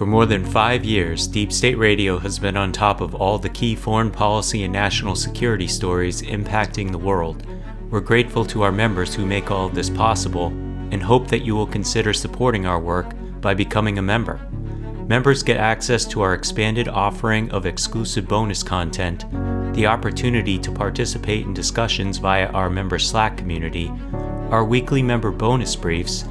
For more than five years, Deep State Radio has been on top of all the key foreign policy and national security stories impacting the world. We're grateful to our members who make all of this possible and hope that you will consider supporting our work by becoming a member. Members get access to our expanded offering of exclusive bonus content, the opportunity to participate in discussions via our member Slack community, our weekly member bonus briefs,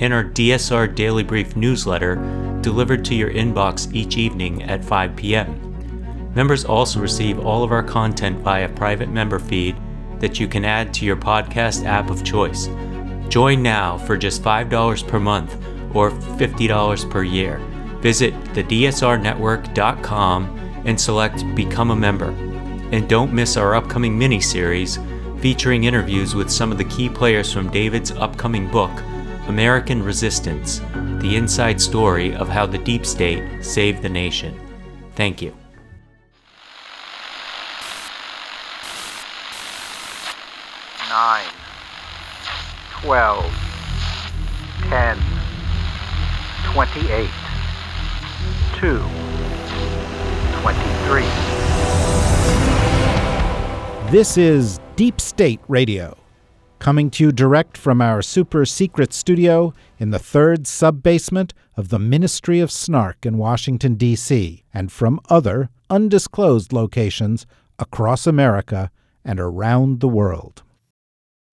and our DSR Daily Brief newsletter delivered to your inbox each evening at 5 p.m. Members also receive all of our content via private member feed that you can add to your podcast app of choice. Join now for just $5 per month or $50 per year. Visit thedsrnetwork.com and select Become a Member. And don't miss our upcoming mini series featuring interviews with some of the key players from David's upcoming book, American Resistance The Inside Story of How the Deep State Saved the Nation. Thank you. Nine, twelve, ten, twenty-eight. 2, 23. This is Deep State Radio, coming to you direct from our super secret studio in the third sub basement of the Ministry of Snark in Washington, D.C., and from other undisclosed locations across America and around the world.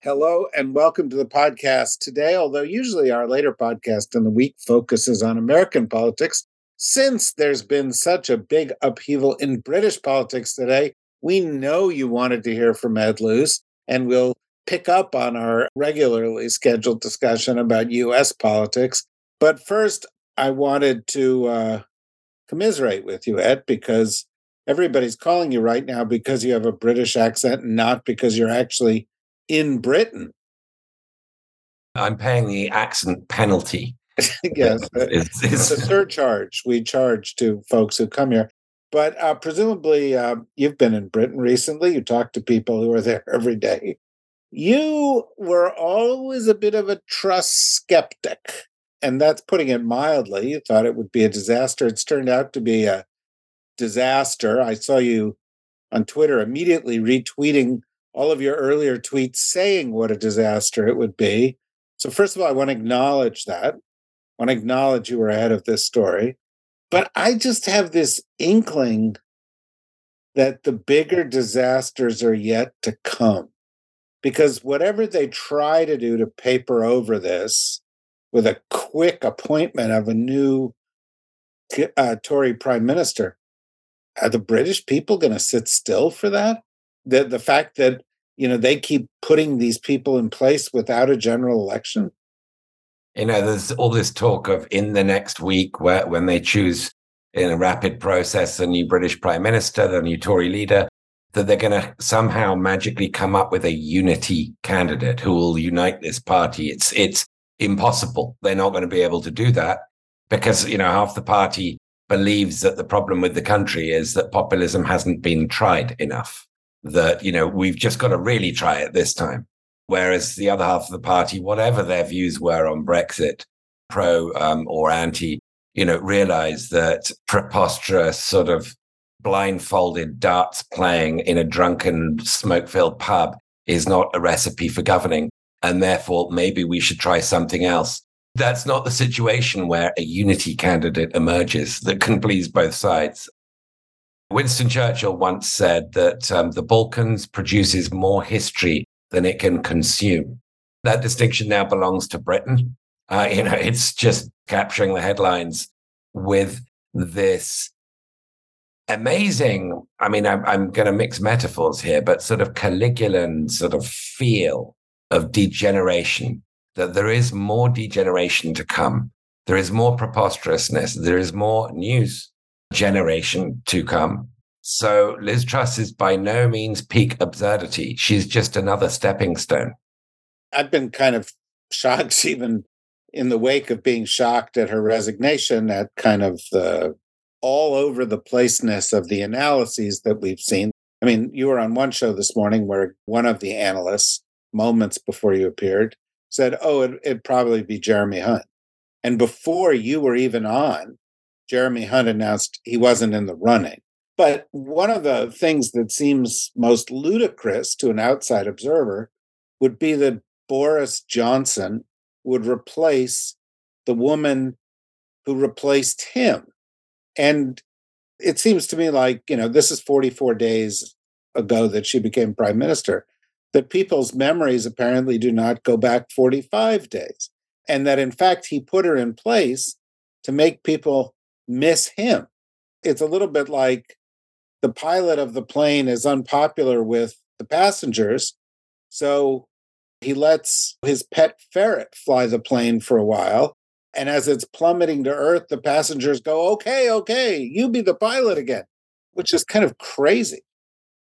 Hello and welcome to the podcast today. Although usually our later podcast in the week focuses on American politics, since there's been such a big upheaval in British politics today, we know you wanted to hear from Ed Luce, and we'll pick up on our regularly scheduled discussion about US politics. But first, I wanted to uh, commiserate with you, Ed, because everybody's calling you right now because you have a British accent, and not because you're actually in Britain. I'm paying the accent penalty. yes, it's, it's, a surcharge we charge to folks who come here. But uh, presumably, uh, you've been in Britain recently. You talk to people who are there every day. You were always a bit of a Truss skeptic, and that's putting it mildly. You thought it would be a disaster. It's turned out to be a disaster. I saw you on Twitter immediately retweeting all of your earlier tweets saying what a disaster it would be. So, first of all, I want to acknowledge that I want to acknowledge you were ahead of this story. But I just have this inkling that the bigger disasters are yet to come. Because whatever they try to do to paper over this with a quick appointment of a new uh, Tory prime minister, are the British people going to sit still for that? The, the fact that you know they keep putting these people in place without a general election you know, there's all this talk of in the next week where when they choose in a rapid process the new British Prime Minister, the new Tory leader, that they're going to somehow magically come up with a unity candidate who will unite this party. It's it's impossible. They're not going to be able to do that because you know half the party believes that the problem with the country is that populism hasn't been tried enough. That you know we've just got to really try it this time. Whereas the other half of the party, whatever their views were on Brexit, pro um, or anti, you know, realized that preposterous sort of blindfolded darts playing in a drunken, smoke filled pub is not a recipe for governing. And therefore, maybe we should try something else. That's not the situation where a unity candidate emerges that can please both sides. Winston Churchill once said that um, the Balkans produces more history than it can consume. That distinction now belongs to Britain. Uh, you know, it's just capturing the headlines with this amazing. I mean, I'm, I'm going to mix metaphors here, but sort of Caligulan sort of feel of degeneration. That there is more degeneration to come. There is more preposterousness. There is more news generation to come. So Liz Truss is by no means peak absurdity. She's just another stepping stone. I've been kind of shocked, even in the wake of being shocked at her resignation, at kind of the all over the placeness of the analyses that we've seen. I mean, you were on one show this morning where one of the analysts, moments before you appeared, said, Oh, it, would probably be Jeremy Hunt. And before you were even on, Jeremy Hunt announced he wasn't in the running. But one of the things that seems most ludicrous to an outside observer would be that Boris Johnson would replace the woman who replaced him. And it seems to me like, you know, this is 44 days ago that she became prime minister, that people's memories apparently do not go back 45 days. And that in fact, he put her in place to make people miss him. It's a little bit like the pilot of the plane is unpopular with the passengers. So he lets his pet ferret fly the plane for a while. And as it's plummeting to earth, the passengers go, okay, okay, you be the pilot again, which is kind of crazy.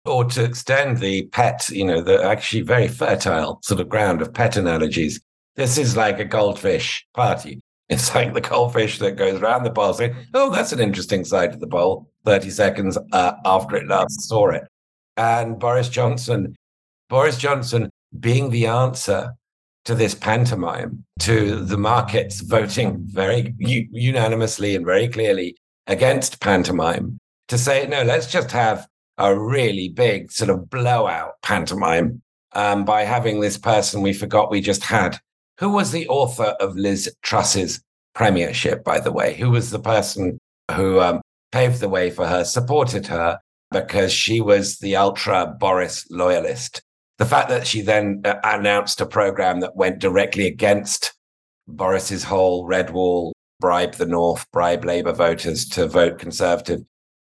Or to extend the pet, you know, the actually very fertile sort of ground of pet analogies. This is like a goldfish party. It's like the goldfish that goes around the bowl saying, oh, that's an interesting side of the bowl, 30 seconds uh, after it last saw it. And Boris Johnson, Boris Johnson being the answer to this pantomime, to the markets voting very u- unanimously and very clearly against pantomime, to say, no, let's just have a really big sort of blowout pantomime um, by having this person we forgot we just had who was the author of Liz Truss's premiership, by the way? Who was the person who um, paved the way for her, supported her because she was the ultra Boris loyalist? The fact that she then uh, announced a program that went directly against Boris's whole red wall, bribe the North, bribe Labour voters to vote Conservative.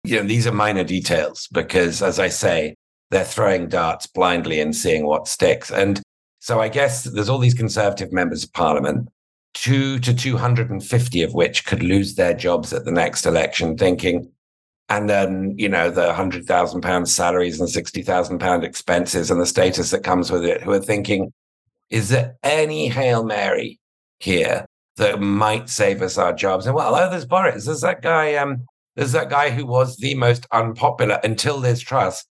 You know, these are minor details because, as I say, they're throwing darts blindly and seeing what sticks. And so I guess there's all these Conservative members of Parliament, two to 250 of which could lose their jobs at the next election, thinking, and then, you know, the £100,000 salaries and £60,000 expenses and the status that comes with it, who are thinking, is there any Hail Mary here that might save us our jobs? And well, oh, there's Boris. There's that guy, um, there's that guy who was the most unpopular until Liz Truss,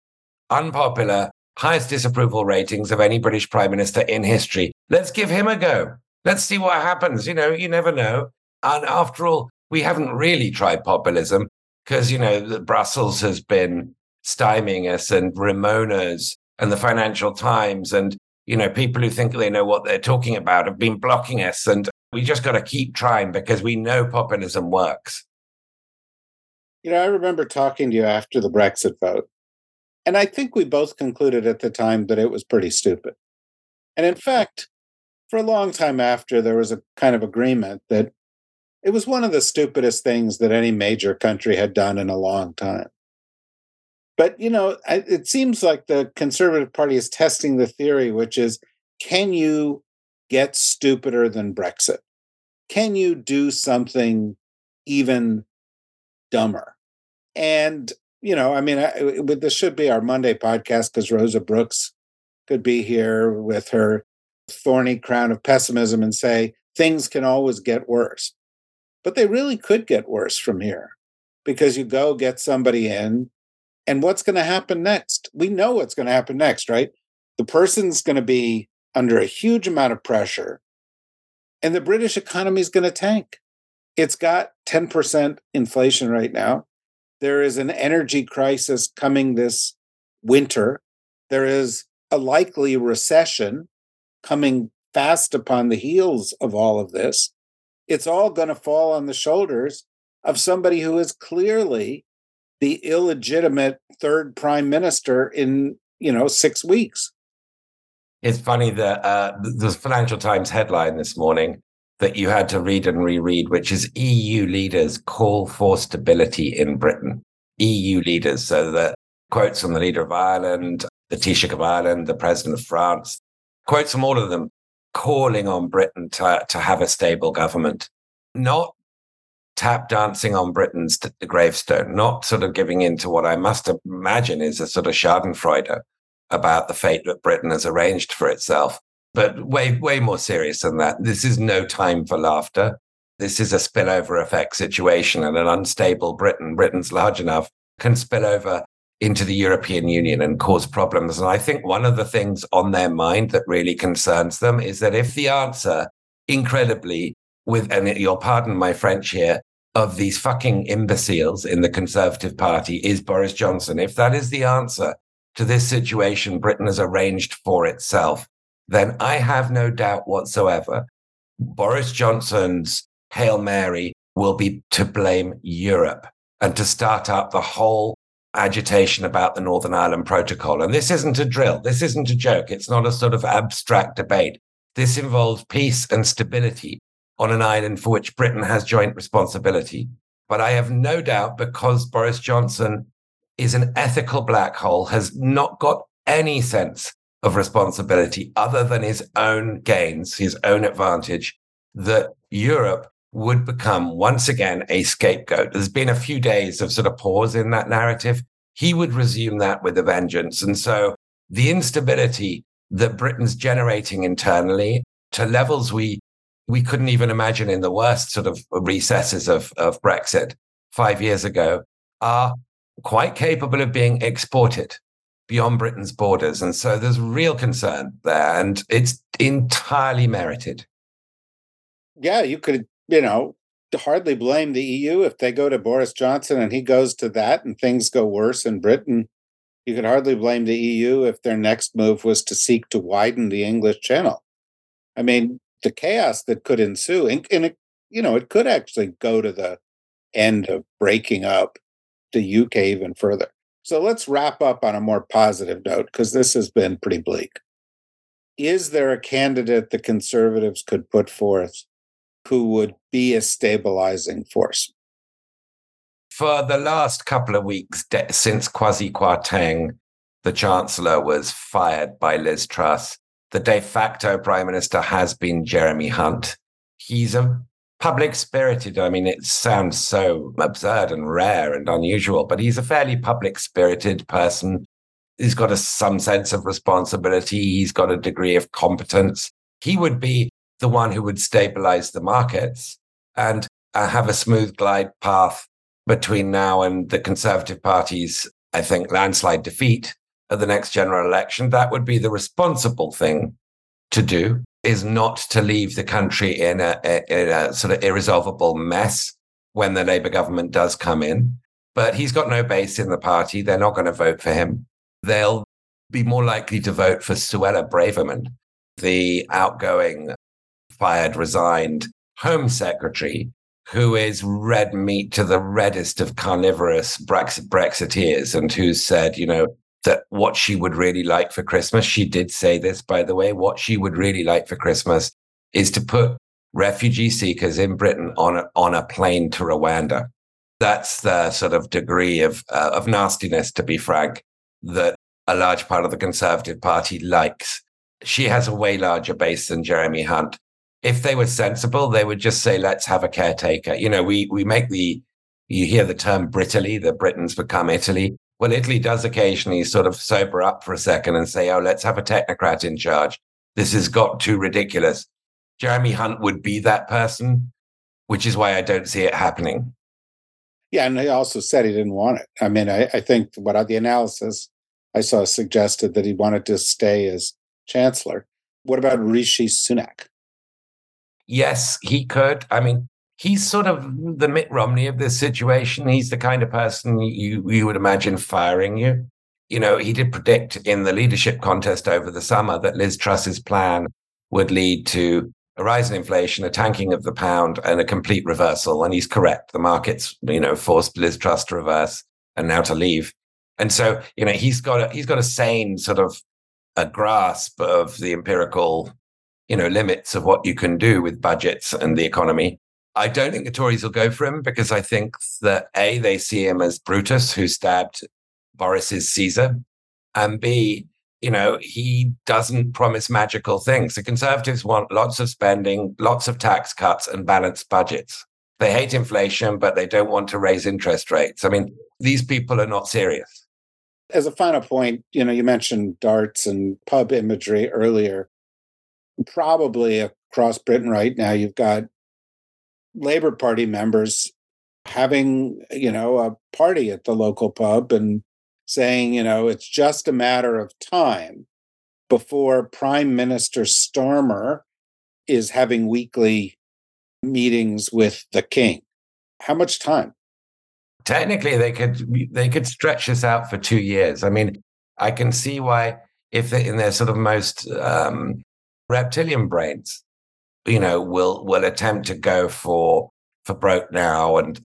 unpopular highest disapproval ratings of any British prime minister in history. Let's give him a go. Let's see what happens. You know, you never know. And after all, we haven't really tried populism because, you know, Brussels has been stymieing us and Remoaners and the Financial Times and, you know, people who think they know what they're talking about have been blocking us. And we just got to keep trying because we know populism works. You know, I remember talking to you after the Brexit vote and I think we both concluded at the time that it was pretty stupid. And in fact, for a long time after, there was a kind of agreement that it was one of the stupidest things that any major country had done in a long time. But, you know, it seems like the Conservative Party is testing the theory, which is can you get stupider than Brexit? Can you do something even dumber? And you know, I mean, I, this should be our Monday podcast because Rosa Brooks could be here with her thorny crown of pessimism and say things can always get worse. But they really could get worse from here because you go get somebody in, and what's going to happen next? We know what's going to happen next, right? The person's going to be under a huge amount of pressure, and the British economy is going to tank. It's got 10% inflation right now. There is an energy crisis coming this winter. There is a likely recession coming fast upon the heels of all of this. It's all going to fall on the shoulders of somebody who is clearly the illegitimate third prime minister in, you know, six weeks. It's funny that uh, the Financial Times headline this morning that you had to read and reread, which is EU leaders call for stability in Britain. EU leaders, so the quotes from the leader of Ireland, the Taoiseach of Ireland, the president of France, quotes from all of them calling on Britain to, to have a stable government, not tap dancing on Britain's gravestone, not sort of giving in to what I must imagine is a sort of schadenfreude about the fate that Britain has arranged for itself but way, way more serious than that. This is no time for laughter. This is a spillover effect situation, and an unstable Britain, Britain's large enough, can spill over into the European Union and cause problems. And I think one of the things on their mind that really concerns them is that if the answer, incredibly, with, and you'll pardon my French here, of these fucking imbeciles in the Conservative Party is Boris Johnson. If that is the answer to this situation Britain has arranged for itself, then I have no doubt whatsoever Boris Johnson's Hail Mary will be to blame Europe and to start up the whole agitation about the Northern Ireland Protocol. And this isn't a drill. This isn't a joke. It's not a sort of abstract debate. This involves peace and stability on an island for which Britain has joint responsibility. But I have no doubt because Boris Johnson is an ethical black hole, has not got any sense of responsibility other than his own gains, his own advantage, that Europe would become once again a scapegoat. There's been a few days of sort of pause in that narrative. He would resume that with a vengeance. And so the instability that Britain's generating internally to levels we we couldn't even imagine in the worst sort of recesses of, of Brexit five years ago are quite capable of being exported beyond Britain's borders. And so there's real concern there, and it's entirely merited. Yeah, you could, you know, hardly blame the EU if they go to Boris Johnson and he goes to that and things go worse in Britain. You could hardly blame the EU if their next move was to seek to widen the English Channel. I mean, the chaos that could ensue, and, and it, you know, it could actually go to the end of breaking up the UK even further. So let's wrap up on a more positive note because this has been pretty bleak. Is there a candidate the conservatives could put forth who would be a stabilizing force? For the last couple of weeks, since Kwasi Kwarteng, the Chancellor, was fired by Liz Truss, the de facto prime minister has been Jeremy Hunt. He's a public spirited. I mean, it sounds so absurd and rare and unusual, but he's a fairly public spirited person. He's got a, some sense of responsibility. He's got a degree of competence. He would be the one who would stabilize the markets and uh, have a smooth glide path between now and the Conservative Party's, I think, landslide defeat at the next general election, that would be the responsible thing to do is not to leave the country in a, in a sort of irresolvable mess when the Labour government does come in. But he's got no base in the party. They're not going to vote for him. They'll be more likely to vote for Suella Braverman, the outgoing, fired, resigned Home Secretary, who is red meat to the reddest of carnivorous Brexit Brexiteers and who said, you know, that what she would really like for Christmas, she did say this, by the way, what she would really like for Christmas is to put refugee seekers in Britain on a, on a plane to Rwanda. That's the sort of degree of, uh, of nastiness, to be frank, that a large part of the Conservative Party likes. She has a way larger base than Jeremy Hunt. If they were sensible, they would just say, let's have a caretaker. You know, we, we make the, you hear the term Britaly, that Britain's become Italy. Well, Italy does occasionally sort of sober up for a second and say, oh, let's have a technocrat in charge. This has got too ridiculous. Jeremy Hunt would be that person, which is why I don't see it happening. Yeah, and he also said he didn't want it. I mean, I, I think what the analysis I saw suggested that he wanted to stay as chancellor. What about Rishi Sunak? Yes, he could. I mean, he's sort of the Mitt Romney of this situation. He's the kind of person you you would imagine firing you. You know, he did predict in the leadership contest over the summer that Liz Truss's plan would lead to a rise in inflation, a tanking of the pound, and a complete reversal. And he's correct. The markets, you know, forced Liz Truss to reverse and now to leave. And so, you know, he's got a, he's got a sane sort of a grasp of the empirical, you know, limits of what you can do with budgets and the economy. I don't think the Tories will go for him because I think that A, they see him as Brutus who stabbed Boris's Caesar, and B, you know, he doesn't promise magical things. The Conservatives want lots of spending, lots of tax cuts, and balanced budgets. They hate inflation, but they don't want to raise interest rates. I mean, these people are not serious. As a final point, you know, you mentioned darts and pub imagery earlier. Probably across Britain right now, you've got Labor Party members having, you know, a party at the local pub and saying, you know, it's just a matter of time before Prime Minister Starmer is having weekly meetings with the king. how much time? Technically, they could they could stretch this out for two years. I mean, I can see why if in their sort of most um, reptilian brains, you know, will will attempt to go for for broke now and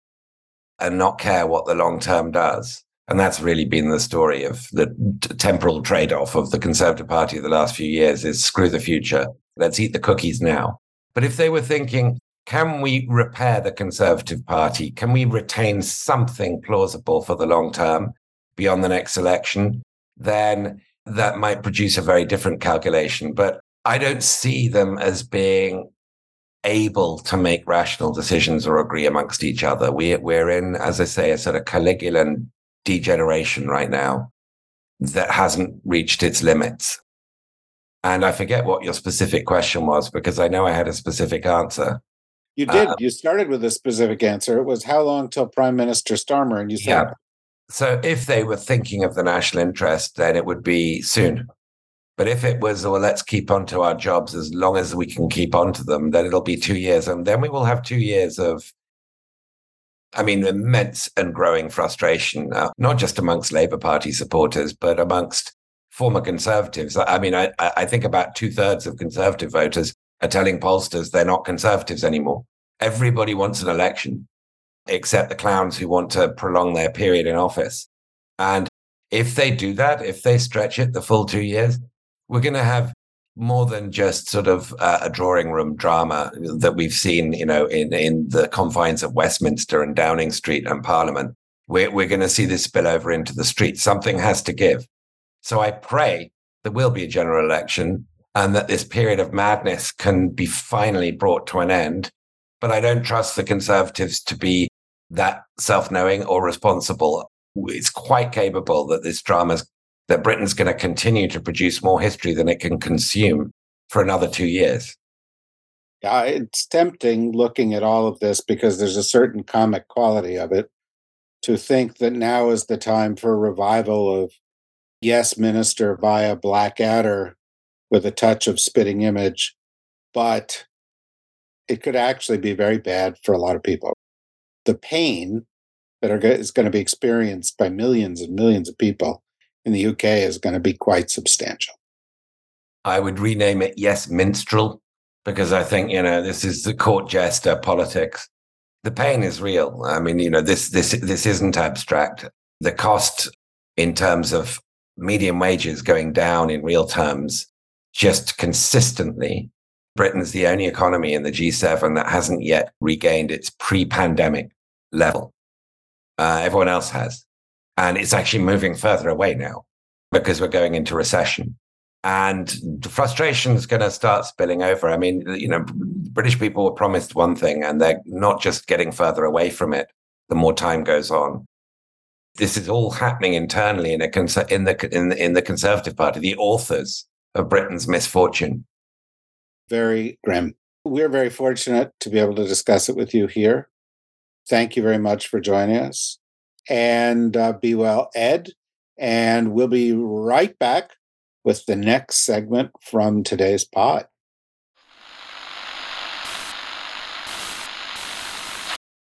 and not care what the long term does. And that's really been the story of the t- temporal trade off of the Conservative Party the last few years is screw the future. Let's eat the cookies now. But if they were thinking, can we repair the Conservative Party? Can we retain something plausible for the long term beyond the next election? Then that might produce a very different calculation. But I don't see them as being able to make rational decisions or agree amongst each other. We, we're in, as I say, a sort of Caligulan degeneration right now that hasn't reached its limits. And I forget what your specific question was because I know I had a specific answer. You did. Uh, you started with a specific answer. It was how long till Prime Minister Starmer? And you said, yeah. So if they were thinking of the national interest, then it would be soon. But if it was, well, let's keep on to our jobs as long as we can keep on to them, then it'll be two years. And then we will have two years of I mean, immense and growing frustration, uh, not just amongst Labour Party supporters, but amongst former Conservatives. I mean, I, I think about two thirds of Conservative voters are telling pollsters they're not Conservatives anymore. Everybody wants an election, except the clowns who want to prolong their period in office. And if they do that, if they stretch it the full two years, we're going to have more than just sort of uh, a drawing room drama that we've seen, you know, in, in the confines of Westminster and Downing Street and Parliament. We're, we're going to see this spill over into the streets. Something has to give. So I pray there will be a general election and that this period of madness can be finally brought to an end. But I don't trust the Conservatives to be that self knowing or responsible. It's quite capable that this drama's that Britain's going to continue to produce more history than it can consume for another two years. Yeah, it's tempting looking at all of this because there's a certain comic quality of it to think that now is the time for a revival of Yes Minister via Blackadder with a touch of spitting image, but it could actually be very bad for a lot of people. The pain that are, is going to be experienced by millions and millions of people in the UK is going to be quite substantial. I would rename it Yes Minstrel because I think, you know, this is the court jester politics. The pain is real. I mean, you know, this this this isn't abstract. The cost in terms of median wages going down in real terms just consistently. Britain's the only economy in the G7 that hasn't yet regained its pre-pandemic level. Uh, everyone else has. And it's actually moving further away now because we're going into recession. And the frustration is going to start spilling over. I mean, you know, British people were promised one thing and they're not just getting further away from it the more time goes on. This is all happening internally in, a in, the, in, the, in the Conservative Party, the authors of Britain's misfortune. Very grim. We're very fortunate to be able to discuss it with you here. Thank you very much for joining us and uh, be well, Ed. And we'll be right back with the next segment from today's pod.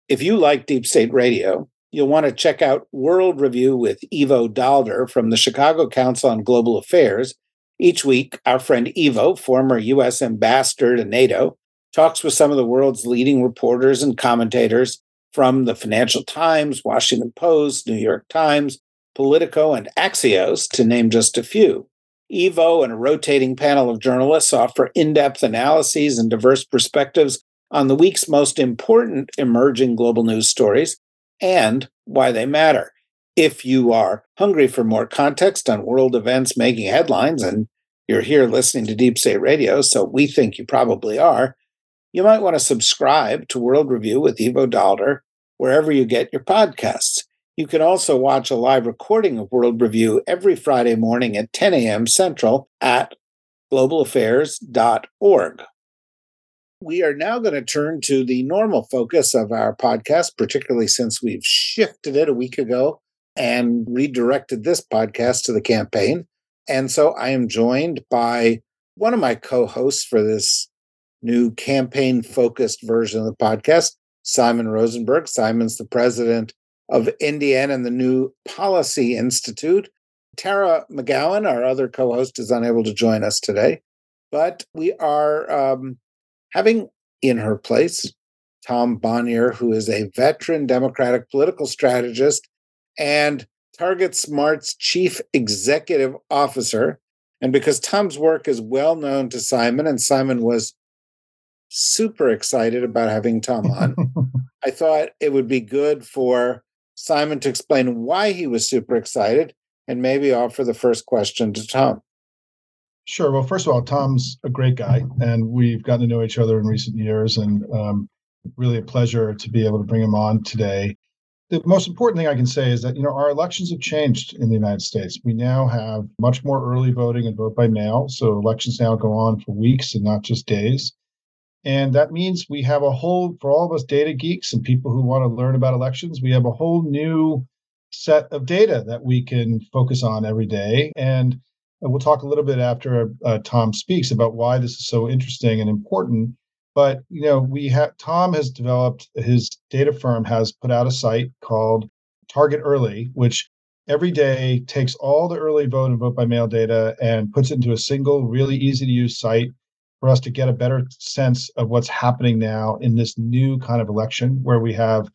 If you like Deep State Radio, you'll want to check out World Review with Ivo Daalder from the Chicago Council on Global Affairs. Each week, our friend Ivo, former U.S. ambassador to NATO, talks with some of the world's leading reporters and commentators from the Financial Times, Washington Post, New York Times, Politico, and Axios, to name just a few. Ivo and a rotating panel of journalists offer in depth analyses and diverse perspectives on the week's most important emerging global news stories and why they matter. If you are hungry for more context on world events making headlines, and you're here listening to Deep State Radio, so we think you probably are, you might want to subscribe to World Review with Ivo Daalder wherever you get your podcasts. You can also watch a live recording of World Review every Friday morning at 10 a.m. Central at globalaffairs.org. We are now going to turn to the normal focus of our podcast, particularly since we've shifted it a week ago and redirected this podcast to the campaign. And so I am joined by one of my co hosts for this new campaign focused version of the podcast, Simon Rosenberg. Simon's the president of NDN and the New Policy Institute. Tara McGowan, our other co host, is unable to join us today, but we are um, having in her place Tom Bonier, who is a veteran Democratic political strategist and Target Smart's chief executive officer. And because Tom's work is well known to Simon, and Simon was super excited about having Tom on, I thought it would be good for Simon to explain why he was super excited and maybe offer the first question to Tom. Sure. Well, first of all, Tom's a great guy, and we've gotten to know each other in recent years, and um, really a pleasure to be able to bring him on today. The most important thing I can say is that you know our elections have changed in the United States. We now have much more early voting and vote by mail, so elections now go on for weeks and not just days. And that means we have a whole, for all of us data geeks and people who want to learn about elections, we have a whole new set of data that we can focus on every day. And we'll talk a little bit after uh, Tom speaks about why this is so interesting and important. But you know, we have Tom has developed his data firm has put out a site called Target Early, which every day takes all the early vote and vote by mail data and puts it into a single, really easy to use site for us to get a better sense of what's happening now in this new kind of election where we have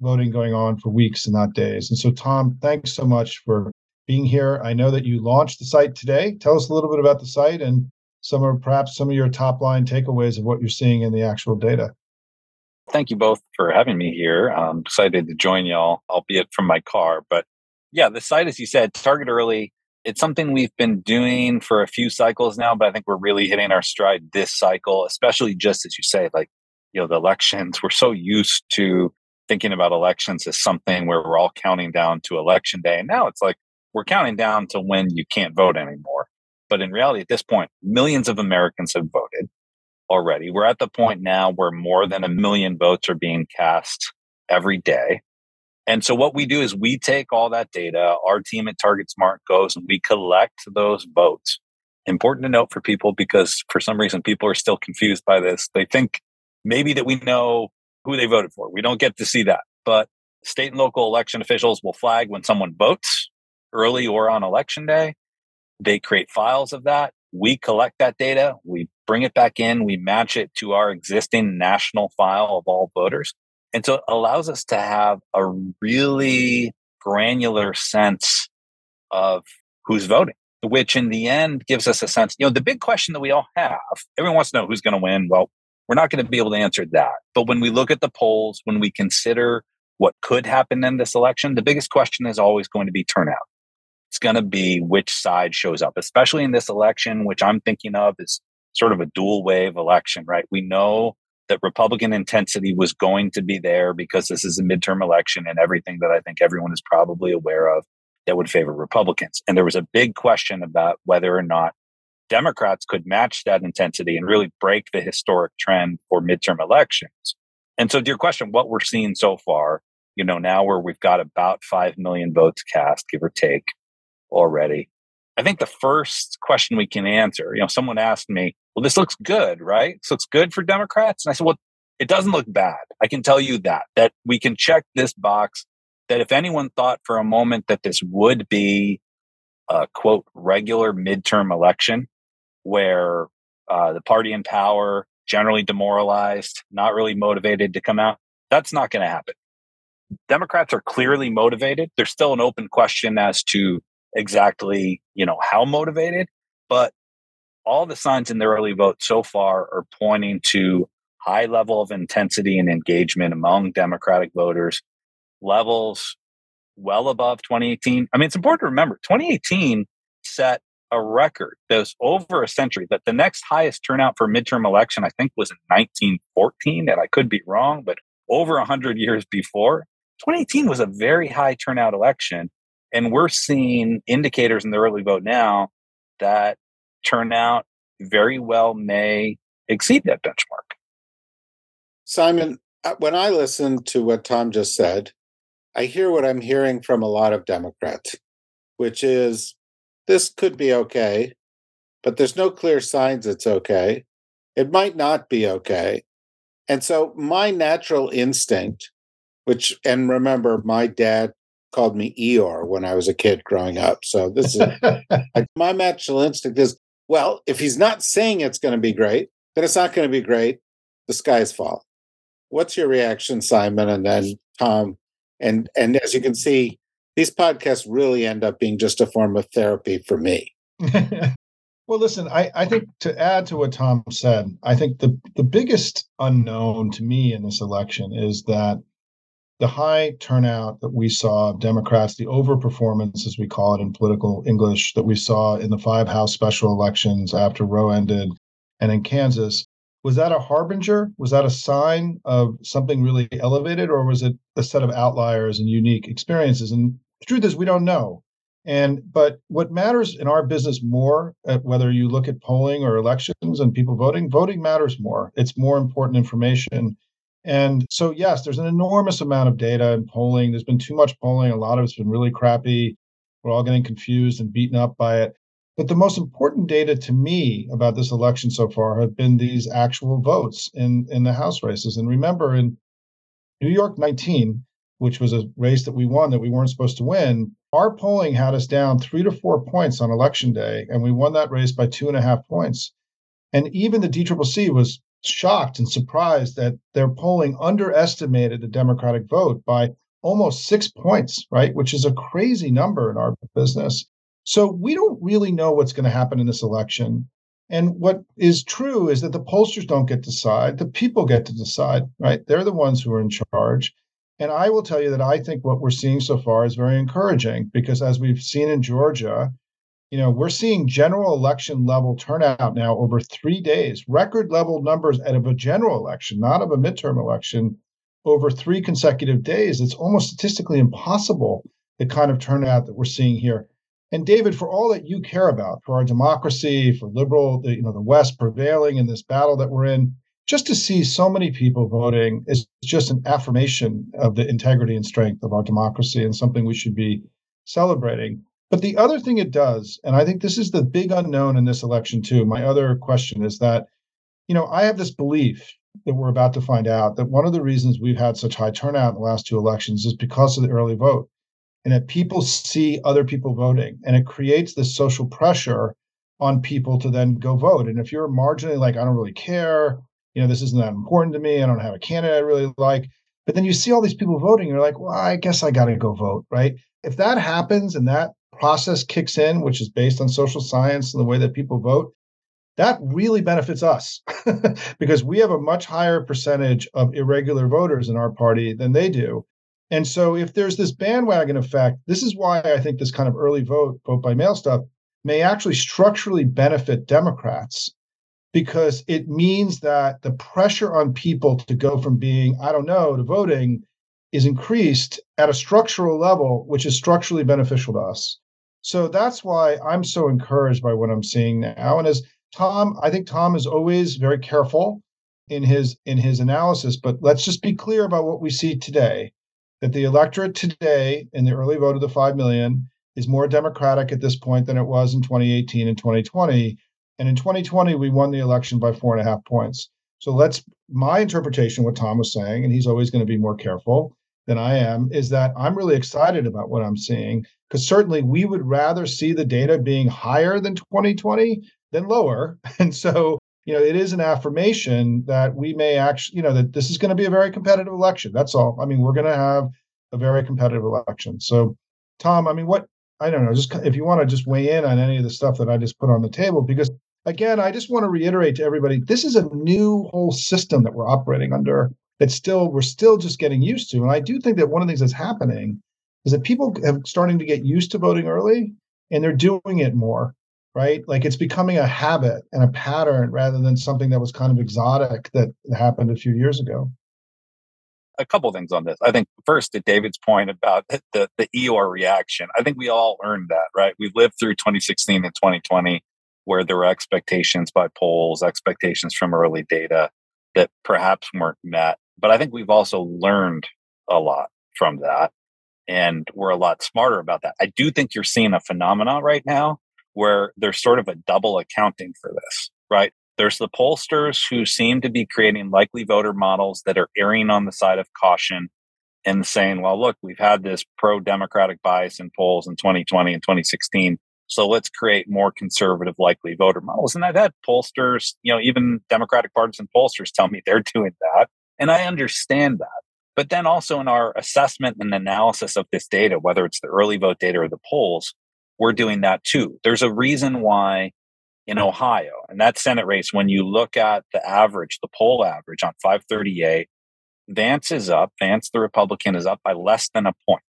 voting going on for weeks and not days. And so, Tom, thanks so much for being here. I know that you launched the site today. Tell us a little bit about the site and some of perhaps some of your top line takeaways of what you're seeing in the actual data. Thank you both for having me here. I'm excited to join y'all, albeit from my car. But yeah, the site, as you said, Target Early it's something we've been doing for a few cycles now, but I think we're really hitting our stride this cycle, especially just as you say, like, you know, the elections. We're so used to thinking about elections as something where we're all counting down to election day. And now it's like we're counting down to when you can't vote anymore. But in reality, at this point, millions of Americans have voted already. We're at the point now where more than a million votes are being cast every day. And so what we do is we take all that data, our team at Target Smart goes and we collect those votes. Important to note for people because for some reason people are still confused by this. They think maybe that we know who they voted for. We don't get to see that. But state and local election officials will flag when someone votes early or on election day. They create files of that. We collect that data. We bring it back in. We match it to our existing national file of all voters. And so it allows us to have a really granular sense of who's voting, which in the end gives us a sense. You know, the big question that we all have everyone wants to know who's going to win. Well, we're not going to be able to answer that. But when we look at the polls, when we consider what could happen in this election, the biggest question is always going to be turnout. It's going to be which side shows up, especially in this election, which I'm thinking of is sort of a dual wave election, right? We know that Republican intensity was going to be there because this is a midterm election and everything that I think everyone is probably aware of that would favor Republicans. And there was a big question about whether or not Democrats could match that intensity and really break the historic trend for midterm elections. And so, to your question, what we're seeing so far, you know, now where we've got about 5 million votes cast, give or take, already. I think the first question we can answer, you know, someone asked me, well, this looks good, right? So it's good for Democrats. And I said, well, it doesn't look bad. I can tell you that, that we can check this box that if anyone thought for a moment that this would be a quote, regular midterm election where uh, the party in power, generally demoralized, not really motivated to come out, that's not going to happen. Democrats are clearly motivated. There's still an open question as to exactly, you know, how motivated, but all the signs in the early vote so far are pointing to high level of intensity and engagement among Democratic voters, levels well above 2018. I mean, it's important to remember 2018 set a record that was over a century that the next highest turnout for midterm election, I think, was in 1914. And I could be wrong, but over 100 years before, 2018 was a very high turnout election. And we're seeing indicators in the early vote now that turnout very well may exceed that benchmark. Simon, uh, when I listen to what Tom just said, I hear what I'm hearing from a lot of Democrats, which is this could be okay, but there's no clear signs it's okay. It might not be okay. And so my natural instinct, which, and remember, my dad called me Eeyore when I was a kid growing up. So this is my natural instinct is well, if he's not saying it's going to be great, then it's not going to be great. The sky's falling. What's your reaction, Simon, and then Tom? And and as you can see, these podcasts really end up being just a form of therapy for me. well, listen, I, I think to add to what Tom said, I think the, the biggest unknown to me in this election is that the high turnout that we saw of Democrats, the overperformance, as we call it in political English, that we saw in the five House special elections after Roe ended and in Kansas, was that a harbinger? Was that a sign of something really elevated, or was it a set of outliers and unique experiences? And the truth is, we don't know. And but what matters in our business more, uh, whether you look at polling or elections and people voting, voting matters more. It's more important information. And so, yes, there's an enormous amount of data and polling. There's been too much polling. A lot of it's been really crappy. We're all getting confused and beaten up by it. But the most important data to me about this election so far have been these actual votes in, in the House races. And remember, in New York 19, which was a race that we won that we weren't supposed to win, our polling had us down three to four points on election day, and we won that race by two and a half points. And even the DCCC was shocked and surprised that their polling underestimated the Democratic vote by almost six points, right? Which is a crazy number in our business. So we don't really know what's going to happen in this election. And what is true is that the pollsters don't get to decide, the people get to decide, right? They're the ones who are in charge. And I will tell you that I think what we're seeing so far is very encouraging because as we've seen in Georgia, you know, we're seeing general election level turnout now over three days, record level numbers out of a general election, not of a midterm election, over three consecutive days. It's almost statistically impossible the kind of turnout that we're seeing here. And David, for all that you care about, for our democracy, for liberal, the, you know, the West prevailing in this battle that we're in, just to see so many people voting is just an affirmation of the integrity and strength of our democracy and something we should be celebrating. But the other thing it does, and I think this is the big unknown in this election too. My other question is that, you know, I have this belief that we're about to find out that one of the reasons we've had such high turnout in the last two elections is because of the early vote and that people see other people voting and it creates this social pressure on people to then go vote and if you're marginally like i don't really care you know this isn't that important to me i don't have a candidate i really like but then you see all these people voting you're like well i guess i got to go vote right if that happens and that process kicks in which is based on social science and the way that people vote that really benefits us because we have a much higher percentage of irregular voters in our party than they do and so if there's this bandwagon effect, this is why I think this kind of early vote, vote by mail stuff may actually structurally benefit Democrats because it means that the pressure on people to go from being, I don't know, to voting is increased at a structural level, which is structurally beneficial to us. So that's why I'm so encouraged by what I'm seeing now. And as Tom, I think Tom is always very careful in his in his analysis, but let's just be clear about what we see today that the electorate today in the early vote of the 5 million is more democratic at this point than it was in 2018 and 2020 and in 2020 we won the election by four and a half points so let's my interpretation what tom was saying and he's always going to be more careful than i am is that i'm really excited about what i'm seeing because certainly we would rather see the data being higher than 2020 than lower and so you know, it is an affirmation that we may actually, you know, that this is going to be a very competitive election. That's all. I mean, we're going to have a very competitive election. So, Tom, I mean, what I don't know, just if you want to just weigh in on any of the stuff that I just put on the table, because again, I just want to reiterate to everybody, this is a new whole system that we're operating under. That still we're still just getting used to, and I do think that one of the things that's happening is that people have starting to get used to voting early, and they're doing it more right? Like it's becoming a habit and a pattern rather than something that was kind of exotic that happened a few years ago. A couple things on this. I think first, to David's point about the, the Eeyore reaction, I think we all earned that, right? We lived through 2016 and 2020 where there were expectations by polls, expectations from early data that perhaps weren't met. But I think we've also learned a lot from that. And we're a lot smarter about that. I do think you're seeing a phenomenon right now where there's sort of a double accounting for this, right? There's the pollsters who seem to be creating likely voter models that are erring on the side of caution and saying, well, look, we've had this pro democratic bias in polls in 2020 and 2016. So let's create more conservative likely voter models. And I've had pollsters, you know, even Democratic partisan pollsters tell me they're doing that. And I understand that. But then also in our assessment and analysis of this data, whether it's the early vote data or the polls, we're doing that too. There's a reason why in Ohio, and that Senate race, when you look at the average, the poll average on 538, Vance is up, Vance the Republican is up by less than a point,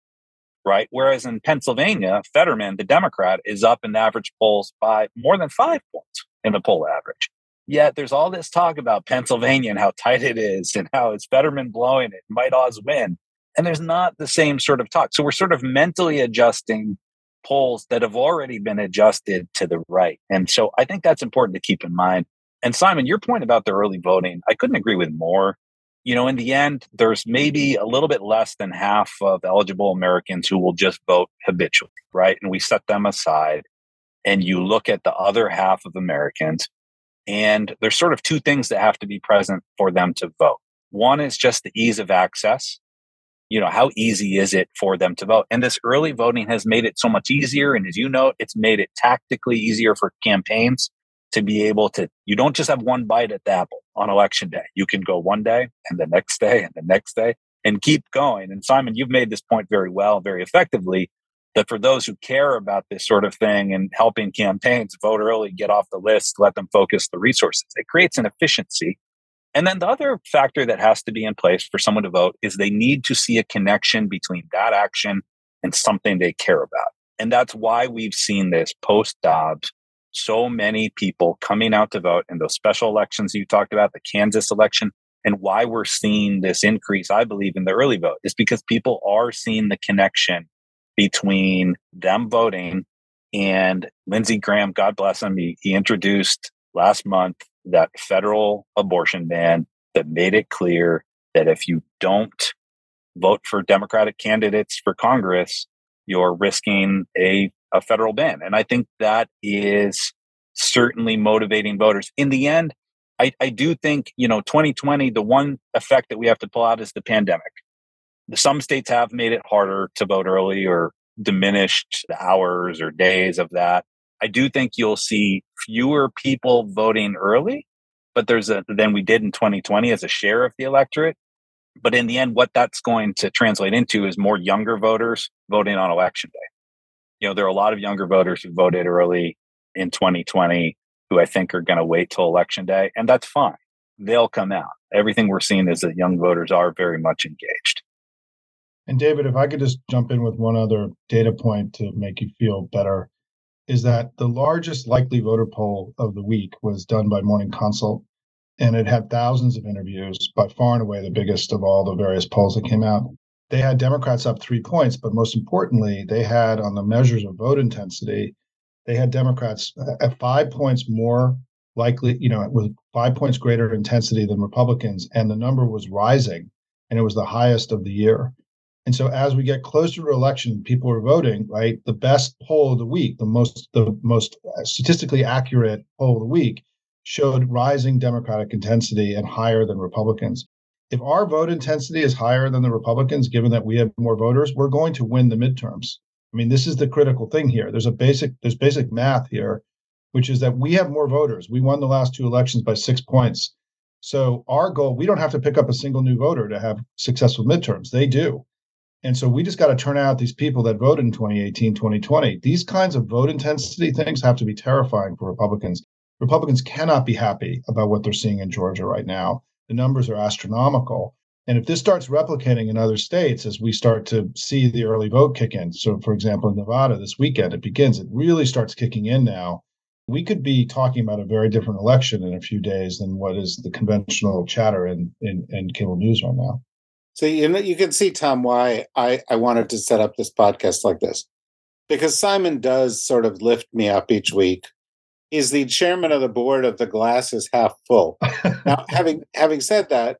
right? Whereas in Pennsylvania, Fetterman, the Democrat, is up in the average polls by more than five points in the poll average. Yet there's all this talk about Pennsylvania and how tight it is and how it's Fetterman blowing it, might Oz win. And there's not the same sort of talk. So we're sort of mentally adjusting polls that have already been adjusted to the right. And so I think that's important to keep in mind. And Simon, your point about the early voting, I couldn't agree with more. You know, in the end, there's maybe a little bit less than half of eligible Americans who will just vote habitually, right? And we set them aside. And you look at the other half of Americans and there's sort of two things that have to be present for them to vote. One is just the ease of access. You know, how easy is it for them to vote? And this early voting has made it so much easier. And as you know, it's made it tactically easier for campaigns to be able to, you don't just have one bite at the apple on election day. You can go one day and the next day and the next day and keep going. And Simon, you've made this point very well, very effectively that for those who care about this sort of thing and helping campaigns vote early, get off the list, let them focus the resources, it creates an efficiency. And then the other factor that has to be in place for someone to vote is they need to see a connection between that action and something they care about. And that's why we've seen this post Dobbs. So many people coming out to vote in those special elections you talked about, the Kansas election, and why we're seeing this increase, I believe, in the early vote is because people are seeing the connection between them voting and Lindsey Graham, God bless him, he, he introduced last month that federal abortion ban that made it clear that if you don't vote for Democratic candidates for Congress, you're risking a, a federal ban. And I think that is certainly motivating voters. In the end, I, I do think, you know, 2020, the one effect that we have to pull out is the pandemic some states have made it harder to vote early or diminished the hours or days of that. I do think you'll see fewer people voting early, but there's a than we did in 2020 as a share of the electorate. But in the end, what that's going to translate into is more younger voters voting on election day. You know, there are a lot of younger voters who voted early in 2020 who I think are going to wait till election day, and that's fine. They'll come out. Everything we're seeing is that young voters are very much engaged. And David, if I could just jump in with one other data point to make you feel better, is that the largest likely voter poll of the week was done by Morning Consult, and it had thousands of interviews, by far and away the biggest of all the various polls that came out. They had Democrats up three points, but most importantly, they had on the measures of vote intensity, they had Democrats at five points more likely, you know, with five points greater intensity than Republicans, and the number was rising, and it was the highest of the year. And so as we get closer to election, people are voting, right? The best poll of the week, the most the most uh, statistically accurate poll of the week showed rising Democratic intensity and higher than Republicans. If our vote intensity is higher than the Republicans, given that we have more voters, we're going to win the midterms. I mean, this is the critical thing here. There's a basic there's basic math here, which is that we have more voters. We won the last two elections by six points. So our goal, we don't have to pick up a single new voter to have successful midterms. They do. And so we just got to turn out these people that voted in 2018, 2020. These kinds of vote intensity things have to be terrifying for Republicans. Republicans cannot be happy about what they're seeing in Georgia right now. The numbers are astronomical. And if this starts replicating in other states as we start to see the early vote kick in, so for example, in Nevada this weekend, it begins, it really starts kicking in now. We could be talking about a very different election in a few days than what is the conventional chatter in, in, in cable news right now. So you know, you can see Tom why I I wanted to set up this podcast like this, because Simon does sort of lift me up each week. He's the chairman of the board of the glass is half full. now, having having said that,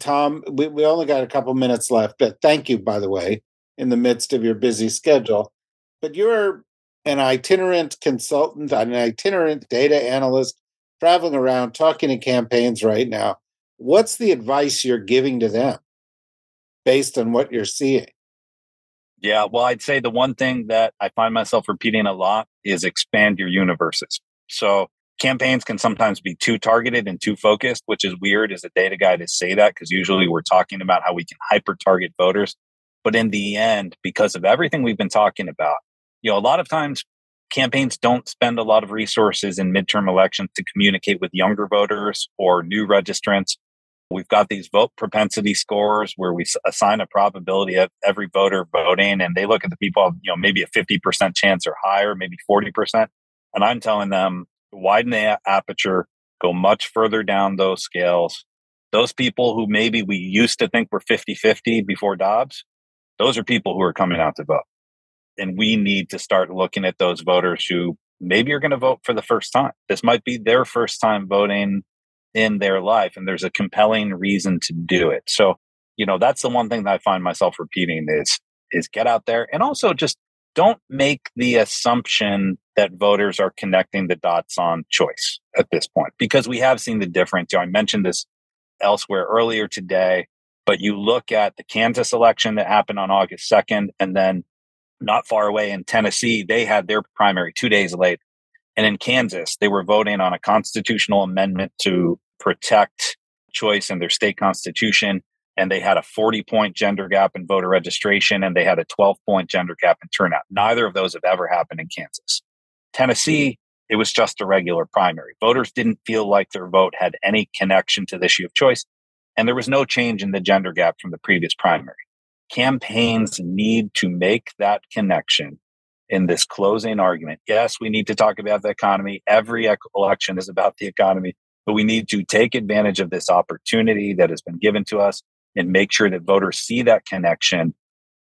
Tom, we, we only got a couple minutes left. But thank you, by the way, in the midst of your busy schedule. But you're an itinerant consultant, an itinerant data analyst, traveling around talking to campaigns right now. What's the advice you're giving to them based on what you're seeing? Yeah, well, I'd say the one thing that I find myself repeating a lot is expand your universes. So campaigns can sometimes be too targeted and too focused, which is weird as a data guy to say that because usually we're talking about how we can hyper target voters. But in the end, because of everything we've been talking about, you know, a lot of times campaigns don't spend a lot of resources in midterm elections to communicate with younger voters or new registrants. We've got these vote propensity scores where we assign a probability of every voter voting, and they look at the people, you know, maybe a 50% chance or higher, maybe 40%. And I'm telling them, widen the aperture, go much further down those scales. Those people who maybe we used to think were 50 50 before Dobbs, those are people who are coming out to vote. And we need to start looking at those voters who maybe are going to vote for the first time. This might be their first time voting in their life, and there's a compelling reason to do it. So, you know, that's the one thing that I find myself repeating is is get out there and also just don't make the assumption that voters are connecting the dots on choice at this point because we have seen the difference. You know, I mentioned this elsewhere earlier today, but you look at the Kansas election that happened on August 2nd, and then not far away in Tennessee, they had their primary two days late. And in Kansas, they were voting on a constitutional amendment to protect choice in their state constitution and they had a 40 point gender gap in voter registration and they had a 12 point gender gap in turnout. Neither of those have ever happened in Kansas. Tennessee, it was just a regular primary. Voters didn't feel like their vote had any connection to the issue of choice, and there was no change in the gender gap from the previous primary. Campaigns need to make that connection in this closing argument. Yes, we need to talk about the economy. Every election is about the economy, but we need to take advantage of this opportunity that has been given to us and make sure that voters see that connection.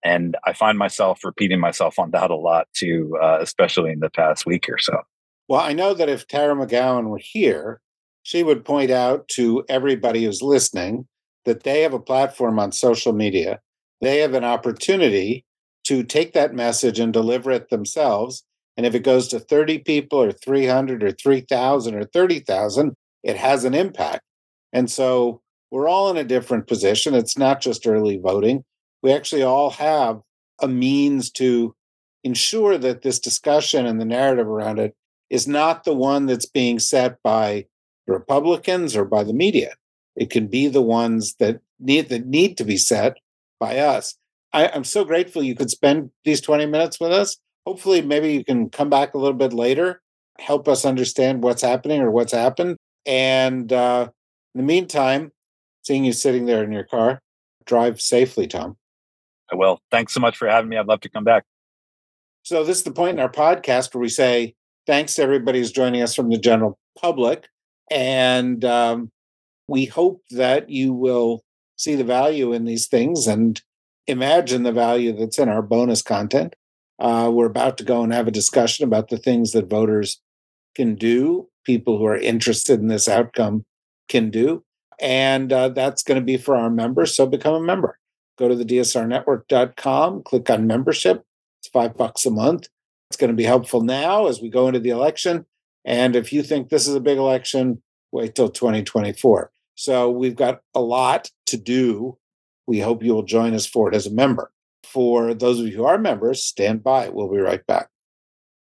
And I find myself repeating myself on that a lot too, uh, especially in the past week or so. Well, I know that if Tara McGowan were here, she would point out to everybody who's listening that they have a platform on social media. They have an opportunity to take that message and deliver it themselves. And if it goes to 30 people or 300 or 3,000 or 30,000, it has an impact. And so we're all in a different position. It's not just early voting. We actually all have a means to ensure that this discussion and the narrative around it is not the one that's being set by the Republicans or by the media. It can be the ones that need that need to be set by us. I, I'm so grateful you could spend these 20 minutes with us. Hopefully, maybe you can come back a little bit later, help us understand what's happening or what's happened. And uh, in the meantime, seeing you sitting there in your car. Drive safely, Tom. I will. Thanks so much for having me. I'd love to come back. So, this is the point in our podcast where we say thanks to everybody who's joining us from the general public. And um, we hope that you will see the value in these things and imagine the value that's in our bonus content. Uh, we're about to go and have a discussion about the things that voters can do, people who are interested in this outcome can do and uh, that's going to be for our members. So become a member. Go to the dsrnetwork.com, click on membership. It's five bucks a month. It's going to be helpful now as we go into the election. And if you think this is a big election, wait till 2024. So we've got a lot to do. We hope you will join us for it as a member. For those of you who are members, stand by. We'll be right back.